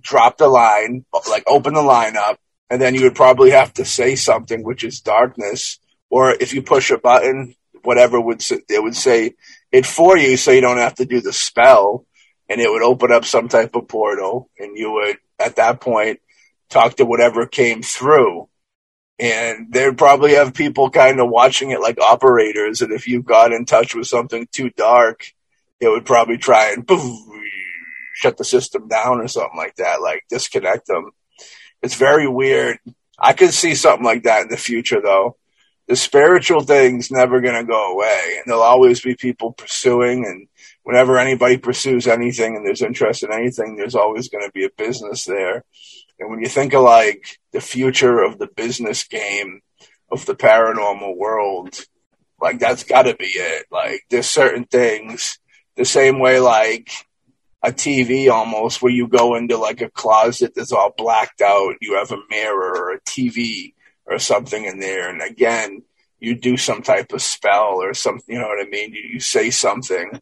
drop the line like open the line up and then you would probably have to say something which is darkness or if you push a button whatever would it would say it for you so you don't have to do the spell and it would open up some type of portal and you would at that point talk to whatever came through. And they'd probably have people kind of watching it like operators and if you got in touch with something too dark it would probably try and shut the system down or something like that like disconnect them. It's very weird. I could see something like that in the future though the spiritual thing's never going to go away and there'll always be people pursuing and whenever anybody pursues anything and there's interest in anything there's always going to be a business there. And when you think of like the future of the business game of the paranormal world like that's got to be it. Like there's certain things the same way like a TV almost where you go into like a closet that's all blacked out you have a mirror or a TV or something in there. And again, you do some type of spell or something, you know what I mean? You, you say something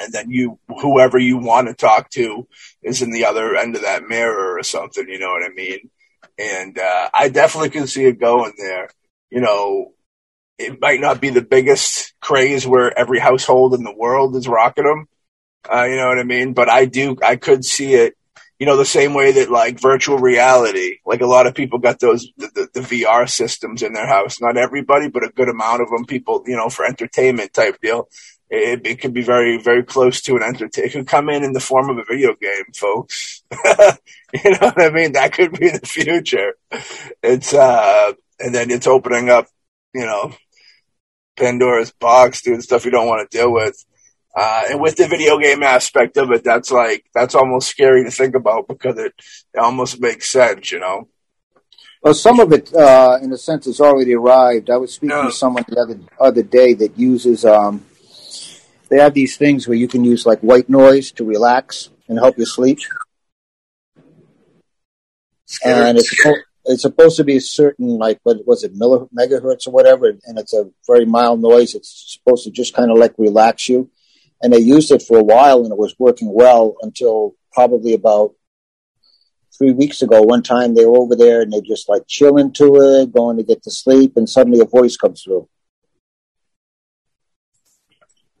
and then you, whoever you want to talk to is in the other end of that mirror or something, you know what I mean? And, uh, I definitely can see it going there. You know, it might not be the biggest craze where every household in the world is rocking them. Uh, you know what I mean? But I do, I could see it you know, the same way that like virtual reality, like a lot of people got those, the, the, the, VR systems in their house. Not everybody, but a good amount of them, people, you know, for entertainment type deal. It, it could be very, very close to an entertainment. It could come in in the form of a video game, folks. (laughs) you know what I mean? That could be the future. It's, uh, and then it's opening up, you know, Pandora's box, doing stuff you don't want to deal with. Uh, and with the video game aspect of it, that's like that's almost scary to think about because it, it almost makes sense, you know. Well, some of it, uh, in a sense, has already arrived. I was speaking yeah. to someone the other other day that uses. Um, they have these things where you can use like white noise to relax and help you sleep, and it's it's supposed to be a certain like what was it megahertz or whatever, and it's a very mild noise. It's supposed to just kind of like relax you and they used it for a while and it was working well until probably about three weeks ago. One time they were over there and they just like chilling to it, going to get to sleep, and suddenly a voice comes through.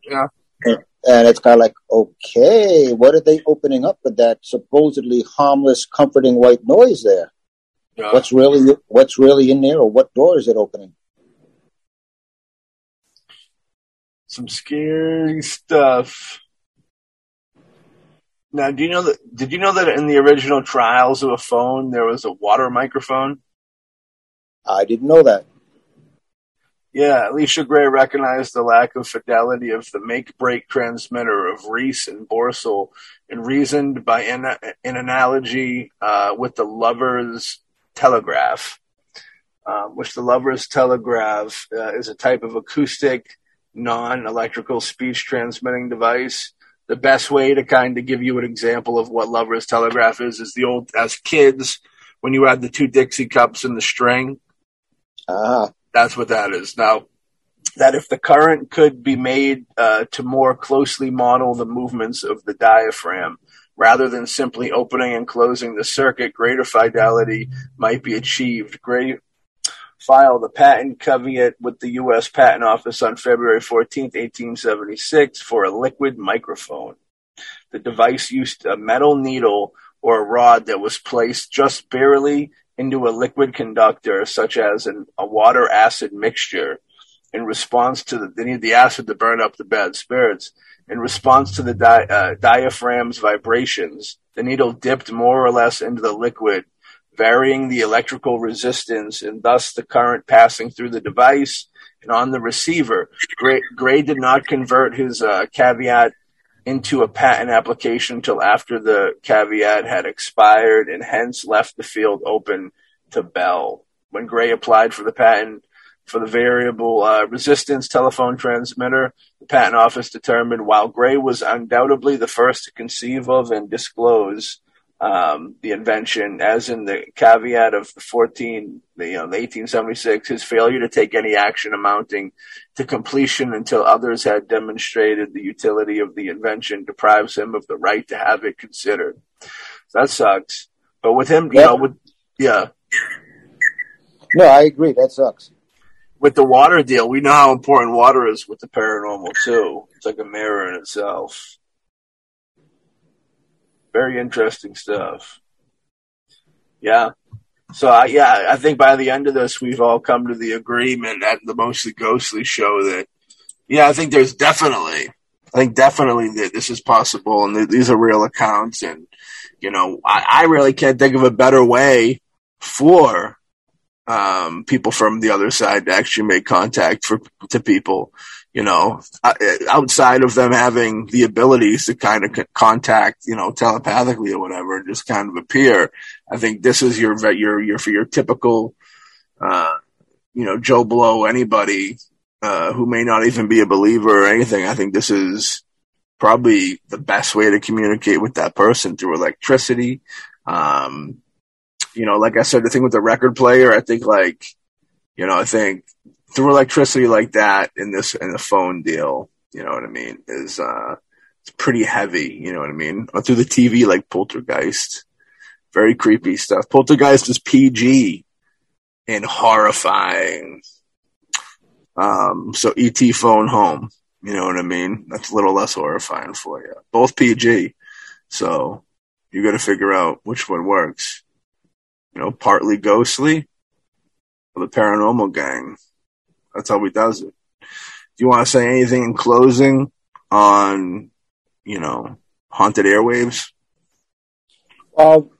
Yeah. And, and it's kind of like, okay, what are they opening up with that supposedly harmless, comforting white noise there? Yeah. What's really what's really in there, or what door is it opening? Some scary stuff. Now, do you know that? Did you know that in the original trials of a phone there was a water microphone? I didn't know that. Yeah, Elisha Gray recognized the lack of fidelity of the make-break transmitter of Reis and Bourseul, and reasoned by an, an analogy uh, with the lover's telegraph, uh, which the lover's telegraph uh, is a type of acoustic non-electrical speech transmitting device. The best way to kind of give you an example of what Lover's Telegraph is is the old as kids when you had the two Dixie cups and the string. Ah, that's what that is. Now, that if the current could be made uh, to more closely model the movements of the diaphragm, rather than simply opening and closing the circuit, greater fidelity might be achieved. Gray, filed a patent caveat with the U.S. Patent Office on February 14, 1876, for a liquid microphone. The device used a metal needle or a rod that was placed just barely into a liquid conductor, such as an, a water acid mixture, in response to the, they need the acid to burn up the bad spirits. In response to the di, uh, diaphragm's vibrations, the needle dipped more or less into the liquid varying the electrical resistance and thus the current passing through the device and on the receiver. Gray, Gray did not convert his uh, caveat into a patent application until after the caveat had expired and hence left the field open to Bell. When Gray applied for the patent for the variable uh, resistance telephone transmitter, the patent office determined while Gray was undoubtedly the first to conceive of and disclose um, the invention, as in the caveat of the 14, the, you know, the 1876, his failure to take any action amounting to completion until others had demonstrated the utility of the invention deprives him of the right to have it considered. So that sucks. But with him, you know, with, yeah. No, I agree. That sucks. With the water deal, we know how important water is with the paranormal too. It's like a mirror in itself. Very interesting stuff. Yeah. So I, yeah, I think by the end of this, we've all come to the agreement at the mostly ghostly show that, yeah, I think there's definitely, I think definitely that this is possible and that these are real accounts. And, you know, I, I really can't think of a better way for, um, people from the other side to actually make contact for, to people you know, uh, outside of them having the abilities to kind of contact, you know, telepathically or whatever, just kind of appear. I think this is your your your for your typical, uh, you know, Joe Blow anybody uh, who may not even be a believer or anything. I think this is probably the best way to communicate with that person through electricity. Um, you know, like I said, the thing with the record player, I think like, you know, I think through electricity like that in this in the phone deal, you know what I mean, is uh it's pretty heavy, you know what I mean? Or through the TV like Poltergeist. Very creepy stuff. Poltergeist is PG and horrifying. Um so ET phone home, you know what I mean? That's a little less horrifying for you. Both PG. So you got to figure out which one works. You know, partly ghostly or the paranormal gang. That's how he does it. Do you want to say anything in closing on, you know, haunted airwaves? Well,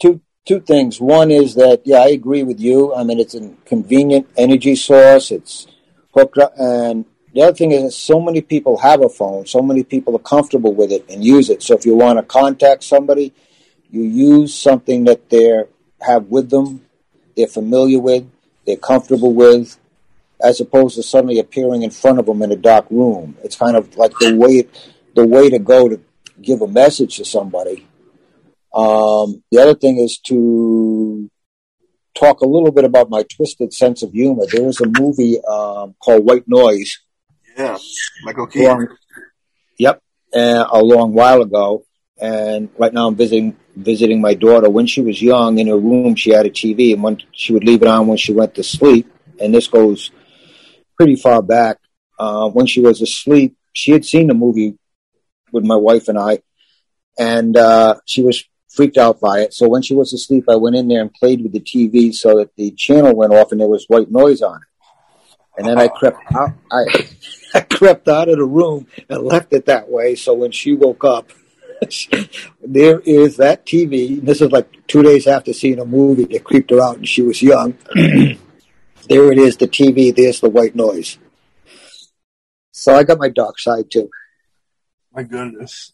two two things. One is that yeah, I agree with you. I mean, it's a convenient energy source. It's hooked up, and the other thing is so many people have a phone. So many people are comfortable with it and use it. So if you want to contact somebody, you use something that they have with them, they're familiar with, they're comfortable with, as opposed to suddenly appearing in front of them in a dark room. It's kind of like the way the way to go to give a message to somebody. Um, the other thing is to talk a little bit about my twisted sense of humor. There was a movie um, called White Noise. Yeah, Michael Keaton. yep, uh, a long while ago. And right now I'm visiting visiting my daughter. When she was young, in her room, she had a TV, and when she would leave it on when she went to sleep. And this goes pretty far back. Uh, when she was asleep, she had seen the movie with my wife and I, and uh, she was freaked out by it. So when she was asleep, I went in there and played with the TV so that the channel went off and there was white noise on it. And then I crept out. I, (laughs) I crept out of the room and left it that way. So when she woke up, (laughs) there is that TV. This is like two days after seeing a movie that creeped her out, and she was young. (clears throat) there it is, the TV, there's the white noise. So I got my dark side too. My goodness.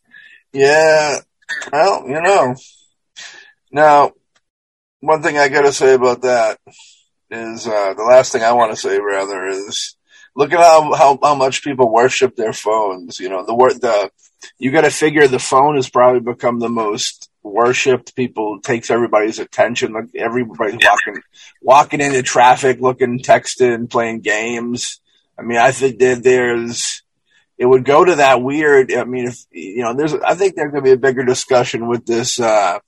Yeah. Well, you know. Now, one thing I gotta say about that is, uh, the last thing I want to say rather is, look at how, how, how much people worship their phones. You know, the word, the, you gotta figure the phone has probably become the most worshipped. People takes everybody's attention. Like everybody's walking, walking into traffic, looking, texting, playing games. I mean, I think that there's, it would go to that weird. I mean, if you know, there's, I think there's gonna be a bigger discussion with this, uh,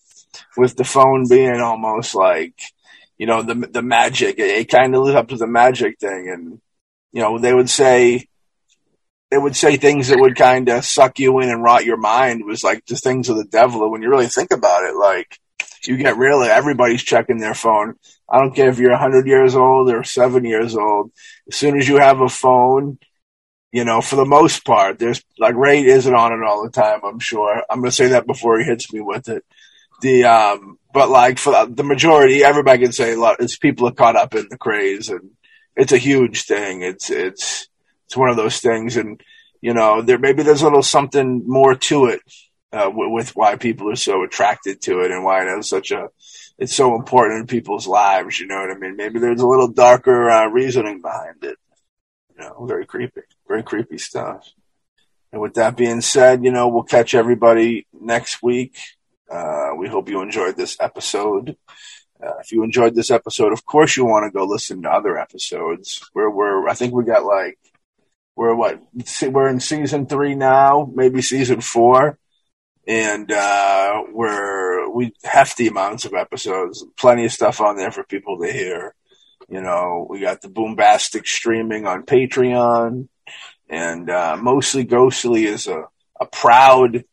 with the phone being almost like, you know, the the magic. It, it kind of lives up to the magic thing, and you know, they would say it would say things that would kind of suck you in and rot your mind. It was like the things of the devil. When you really think about it, like you get really everybody's checking their phone. I don't care if you're 100 years old or seven years old. As soon as you have a phone, you know, for the most part, there's like Ray isn't on it all the time. I'm sure. I'm going to say that before he hits me with it. the um, but like for the majority, everybody can say a lot. It's people are caught up in the craze, and it's a huge thing. It's it's it's one of those things, and you know, there maybe there's a little something more to it uh, with, with why people are so attracted to it and why it has such a it's so important in people's lives. You know what I mean? Maybe there's a little darker uh, reasoning behind it. You know, very creepy, very creepy stuff. And with that being said, you know, we'll catch everybody next week. Uh, we hope you enjoyed this episode. Uh, if you enjoyed this episode, of course you want to go listen to other episodes. Where we're, I think we got like, we're what, we're in season three now, maybe season four. And, uh, we're, we hefty amounts of episodes, plenty of stuff on there for people to hear. You know, we got the Boombastic streaming on Patreon and, uh, mostly Ghostly is a, a proud,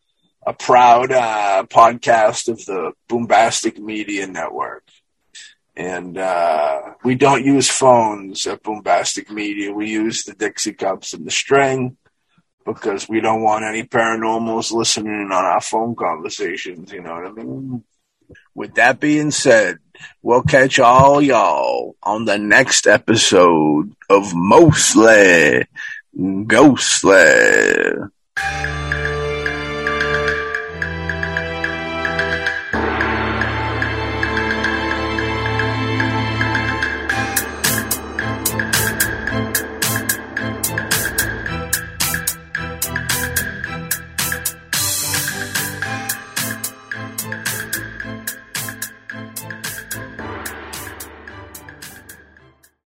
a proud, uh, podcast of the Boombastic Media Network. And uh, we don't use phones at Boombastic Media. We use the Dixie Cups and the string because we don't want any paranormals listening on our phone conversations. You know what I mean? With that being said, we'll catch all y'all on the next episode of Mostly Ghostly.